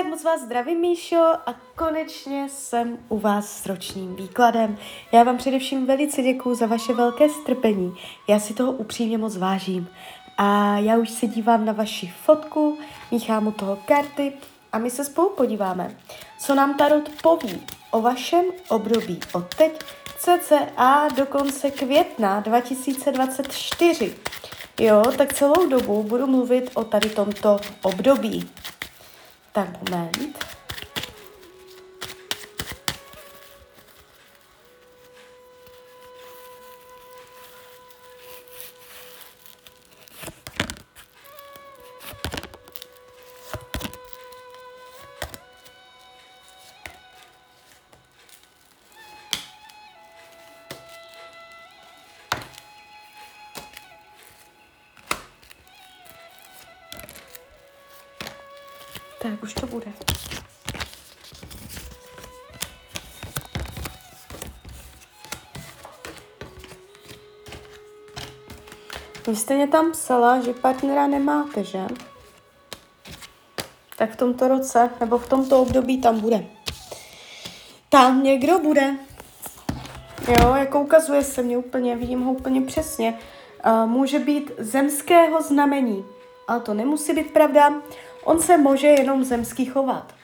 Tak moc vás zdravím, Míšo, a konečně jsem u vás s ročním výkladem. Já vám především velice děkuji za vaše velké strpení. Já si toho upřímně moc vážím. A já už se dívám na vaši fotku, míchám u toho karty a my se spolu podíváme, co nám Tarot poví o vašem období od teď cca do konce května 2024. Jo, tak celou dobu budu mluvit o tady tomto období. Tak moment. Tak, už to bude. Vy jste mě tam psala, že partnera nemáte, že? Tak v tomto roce, nebo v tomto období tam bude. Tam někdo bude. Jo, jako ukazuje se mě úplně, vidím ho úplně přesně. Uh, může být zemského znamení, ale to nemusí být pravda. On se může jenom zemský chovat.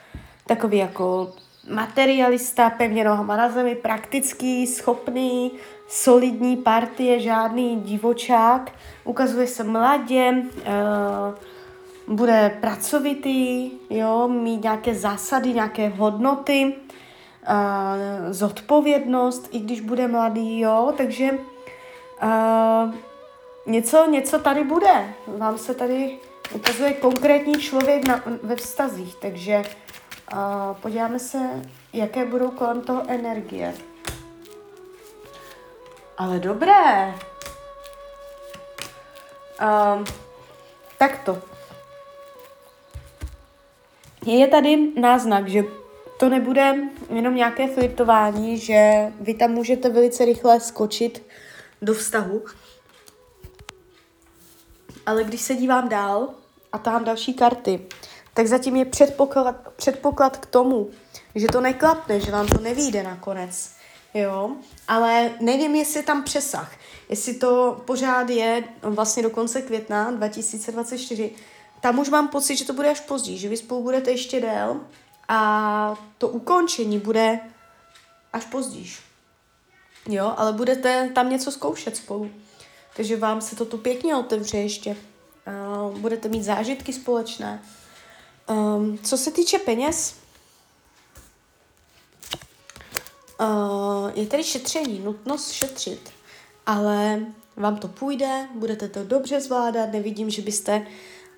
Takový jako materialista, pevně nohama na zemi, praktický, schopný, solidní partie, žádný divočák. Ukazuje se mladě, uh, bude pracovitý, jo, mít nějaké zásady, nějaké hodnoty, uh, zodpovědnost, i když bude mladý, jo, takže uh, něco, něco tady bude. Vám se tady ukazuje konkrétní člověk na, ve vztazích, takže uh, podíváme se, jaké budou kolem toho energie. Ale dobré. Um, takto. Je tady náznak, že to nebude jenom nějaké flirtování, že vy tam můžete velice rychle skočit do vztahu, ale když se dívám dál a tam další karty, tak zatím je předpoklad, předpoklad k tomu, že to neklapne, že vám to nevíde nakonec. Jo, ale nevím, jestli tam přesah, jestli to pořád je vlastně do konce května 2024. Tam už mám pocit, že to bude až později, že vy spolu budete ještě dél a to ukončení bude až později. Jo, ale budete tam něco zkoušet spolu. Takže vám se to tu pěkně otevře ještě. Uh, budete mít zážitky společné. Um, co se týče peněz, uh, je tady šetření, nutnost šetřit, ale vám to půjde, budete to dobře zvládat, nevidím, že byste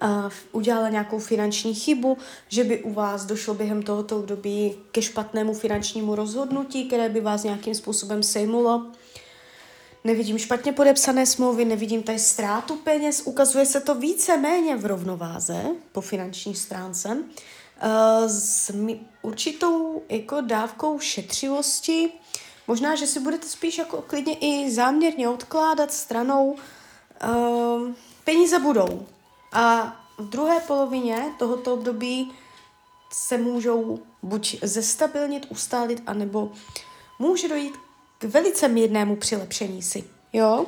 uh, udělala nějakou finanční chybu, že by u vás došlo během tohoto období ke špatnému finančnímu rozhodnutí, které by vás nějakým způsobem sejmulo. Nevidím špatně podepsané smlouvy, nevidím tady ztrátu peněz, ukazuje se to více méně v rovnováze po finanční stránce. Uh, s určitou jako dávkou šetřivosti, možná, že si budete spíš jako klidně i záměrně odkládat stranou, uh, peníze budou. A v druhé polovině tohoto období se můžou buď zestabilnit, ustálit, anebo může dojít k velice mírnému přilepšení si, jo?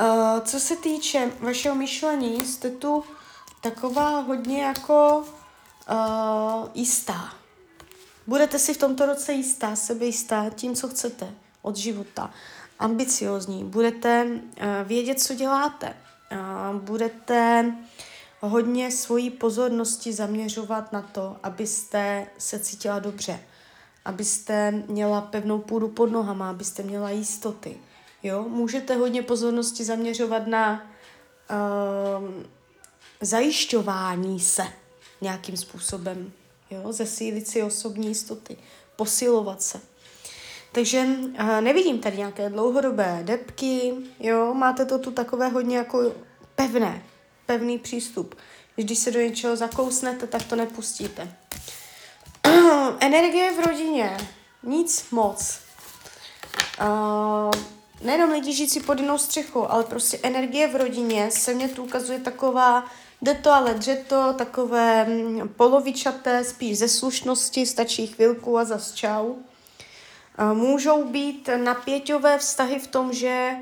Uh, co se týče vašeho myšlení, jste tu taková hodně jako uh, jistá. Budete si v tomto roce jistá, sebejistá tím, co chcete od života. Ambiciozní. Budete uh, vědět, co děláte. Uh, budete hodně svojí pozornosti zaměřovat na to, abyste se cítila dobře abyste měla pevnou půdu pod nohama, abyste měla jistoty. Jo? Můžete hodně pozornosti zaměřovat na uh, zajišťování se nějakým způsobem. Jo? Zesílit si osobní jistoty, posilovat se. Takže uh, nevidím tady nějaké dlouhodobé depky, jo, máte to tu takové hodně jako pevné, pevný přístup. Když se do něčeho zakousnete, tak to nepustíte. energie v rodině. Nic moc. Uh, nejenom lidi žijící pod jinou střechou, ale prostě energie v rodině se mně tu ukazuje taková Jde to ale to takové mm, polovičaté, spíš ze slušnosti, stačí chvilku a zas čau. Můžou být napěťové vztahy v tom, že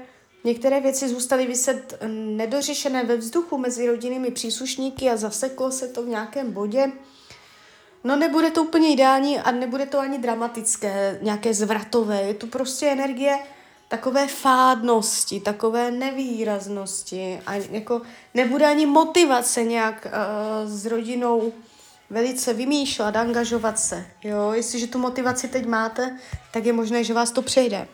některé věci zůstaly vyset nedořešené ve vzduchu mezi rodinnými příslušníky a zaseklo se to v nějakém bodě. No nebude to úplně ideální a nebude to ani dramatické, nějaké zvratové. Je tu prostě energie takové fádnosti, takové nevýraznosti a jako nebude ani motivace nějak uh, s rodinou velice vymýšlet, angažovat se. Jo? Jestliže tu motivaci teď máte, tak je možné, že vás to přejde.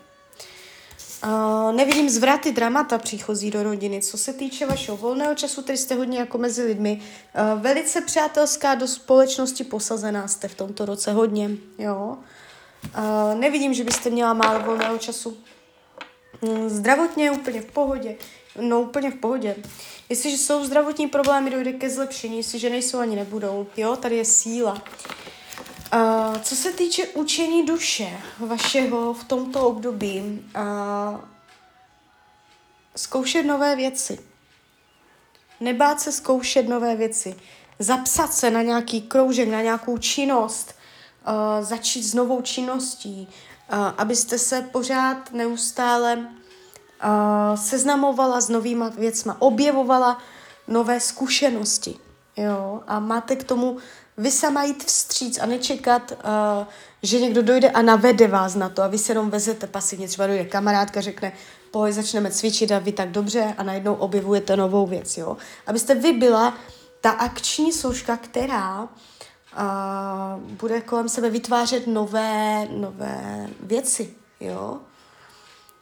Uh, nevidím zvraty, dramata příchozí do rodiny. Co se týče vašeho volného času, který jste hodně jako mezi lidmi, uh, velice přátelská do společnosti posazená jste v tomto roce hodně. Jo? Uh, nevidím, že byste měla málo volného času. Mm, zdravotně úplně v pohodě. No úplně v pohodě. Jestliže jsou zdravotní problémy, dojde ke zlepšení, jestliže nejsou, ani nebudou. Jo, tady je síla. Co se týče učení duše vašeho v tomto období, uh, zkoušet nové věci. Nebát se zkoušet nové věci. Zapsat se na nějaký kroužek, na nějakou činnost. Uh, začít s novou činností. Uh, abyste se pořád neustále uh, seznamovala s novýma věcma, objevovala nové zkušenosti. Jo? A máte k tomu vy sama jít vstříc a nečekat, uh, že někdo dojde a navede vás na to a vy se jenom vezete pasivně. Třeba dojde kamarádka, řekne, pojď, začneme cvičit a vy tak dobře a najednou objevujete novou věc. Jo? Abyste vy byla ta akční složka, která uh, bude kolem sebe vytvářet nové, nové věci. Jo?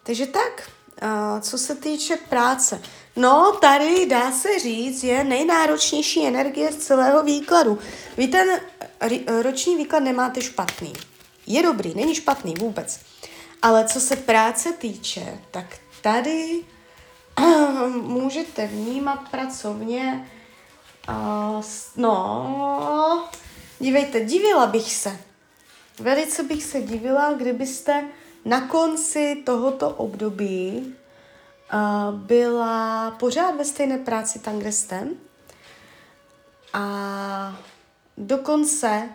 Takže tak, uh, co se týče práce. No, tady dá se říct, je nejnáročnější energie z celého výkladu. Vy ten roční výklad nemáte špatný. Je dobrý, není špatný vůbec. Ale co se práce týče, tak tady můžete vnímat pracovně, no, dívejte, divila bych se. Velice bych se divila, kdybyste na konci tohoto období uh, byla pořád ve stejné práci tam, kde jste. A dokonce,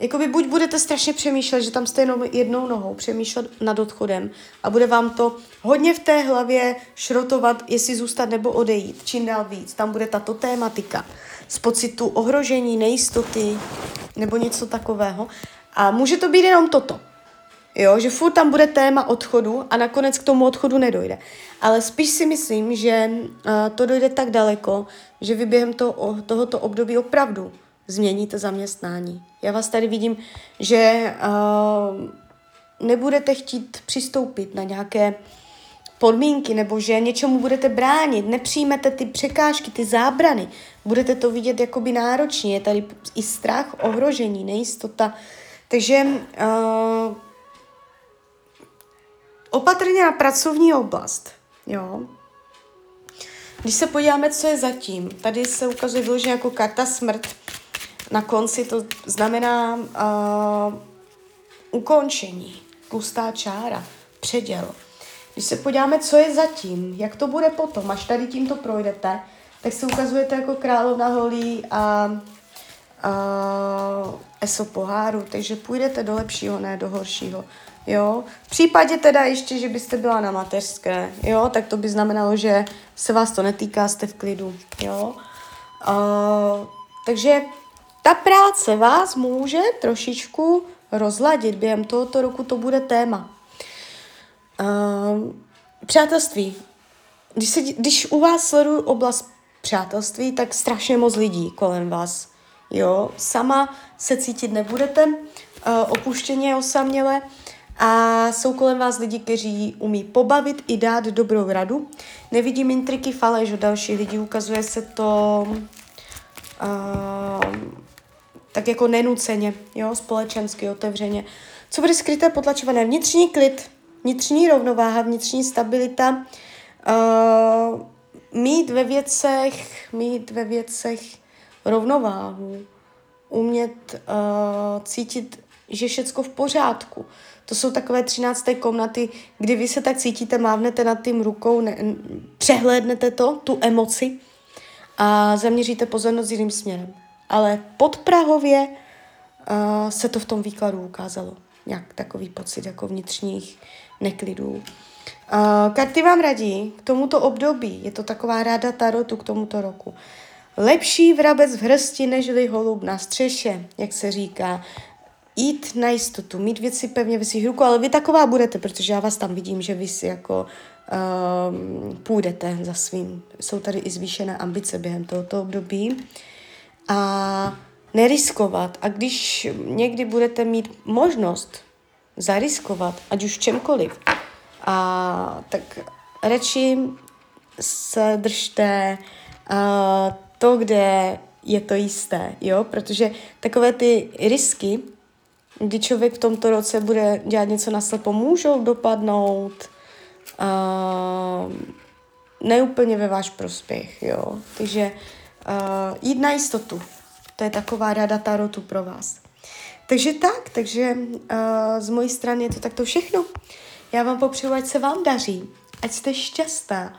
jakoby buď budete strašně přemýšlet, že tam jste jenom jednou nohou přemýšlet nad odchodem a bude vám to hodně v té hlavě šrotovat, jestli zůstat nebo odejít, čím dál víc. Tam bude tato tématika z pocitu ohrožení, nejistoty nebo něco takového. A může to být jenom toto. Jo, že furt tam bude téma odchodu a nakonec k tomu odchodu nedojde. Ale spíš si myslím, že uh, to dojde tak daleko, že vy během to, tohoto období opravdu změníte zaměstnání. Já vás tady vidím, že uh, nebudete chtít přistoupit na nějaké podmínky nebo že něčemu budete bránit, nepřijmete ty překážky, ty zábrany, budete to vidět jakoby náročně, je tady i strach, ohrožení, nejistota. Takže uh, Opatrně na pracovní oblast. Jo. Když se podíváme, co je zatím, tady se ukazuje vyloženě jako karta smrt. Na konci to znamená uh, ukončení, tlustá čára, předěl. Když se podíváme, co je zatím, jak to bude potom, až tady tímto projdete, tak se ukazujete jako královna holí a, a eso poháru, takže půjdete do lepšího, ne do horšího. Jo, v případě teda ještě, že byste byla na mateřské, jo, tak to by znamenalo, že se vás to netýká, jste v klidu, jo. Uh, takže ta práce vás může trošičku rozladit. Během tohoto roku to bude téma. Uh, přátelství. Když, se, když u vás sleduju oblast přátelství, tak strašně moc lidí kolem vás. Jo, sama se cítit nebudete, uh, opuštěně osaměle, a jsou kolem vás lidi, kteří umí pobavit i dát dobrou radu. Nevidím intriky, faleš od dalších lidí, ukazuje se to uh, tak jako nenuceně, jo, společensky, otevřeně. Co bude skryté, potlačované? Vnitřní klid, vnitřní rovnováha, vnitřní stabilita, uh, mít ve věcech, mít ve věcech rovnováhu, umět uh, cítit, že všecko v pořádku. To jsou takové třinácté komnaty, kdy vy se tak cítíte, mávnete nad tím rukou, ne, přehlédnete to, tu emoci a zaměříte pozornost jiným směrem. Ale podprahově uh, se to v tom výkladu ukázalo. Nějak takový pocit jako vnitřních neklidů. Uh, karty vám radí k tomuto období. Je to taková ráda tarotu k tomuto roku. Lepší vrabec v hrsti, nežli holub na střeše, jak se říká. Jít na jistotu, mít věci pevně ve svých rukou, ale vy taková budete, protože já vás tam vidím, že vy si jako um, půjdete za svým. Jsou tady i zvýšené ambice během tohoto období. A neriskovat. A když někdy budete mít možnost zariskovat, ať už čemkoliv, a tak radši se držte uh, to, kde je to jisté, jo, protože takové ty risky, kdy člověk v tomto roce bude dělat něco na slepo, můžou dopadnout uh, neúplně ve váš prospěch, jo. Takže uh, jít na jistotu, to je taková rada Tarotu pro vás. Takže tak, takže uh, z mojí strany je to takto všechno. Já vám popřeju, ať se vám daří, ať jste šťastná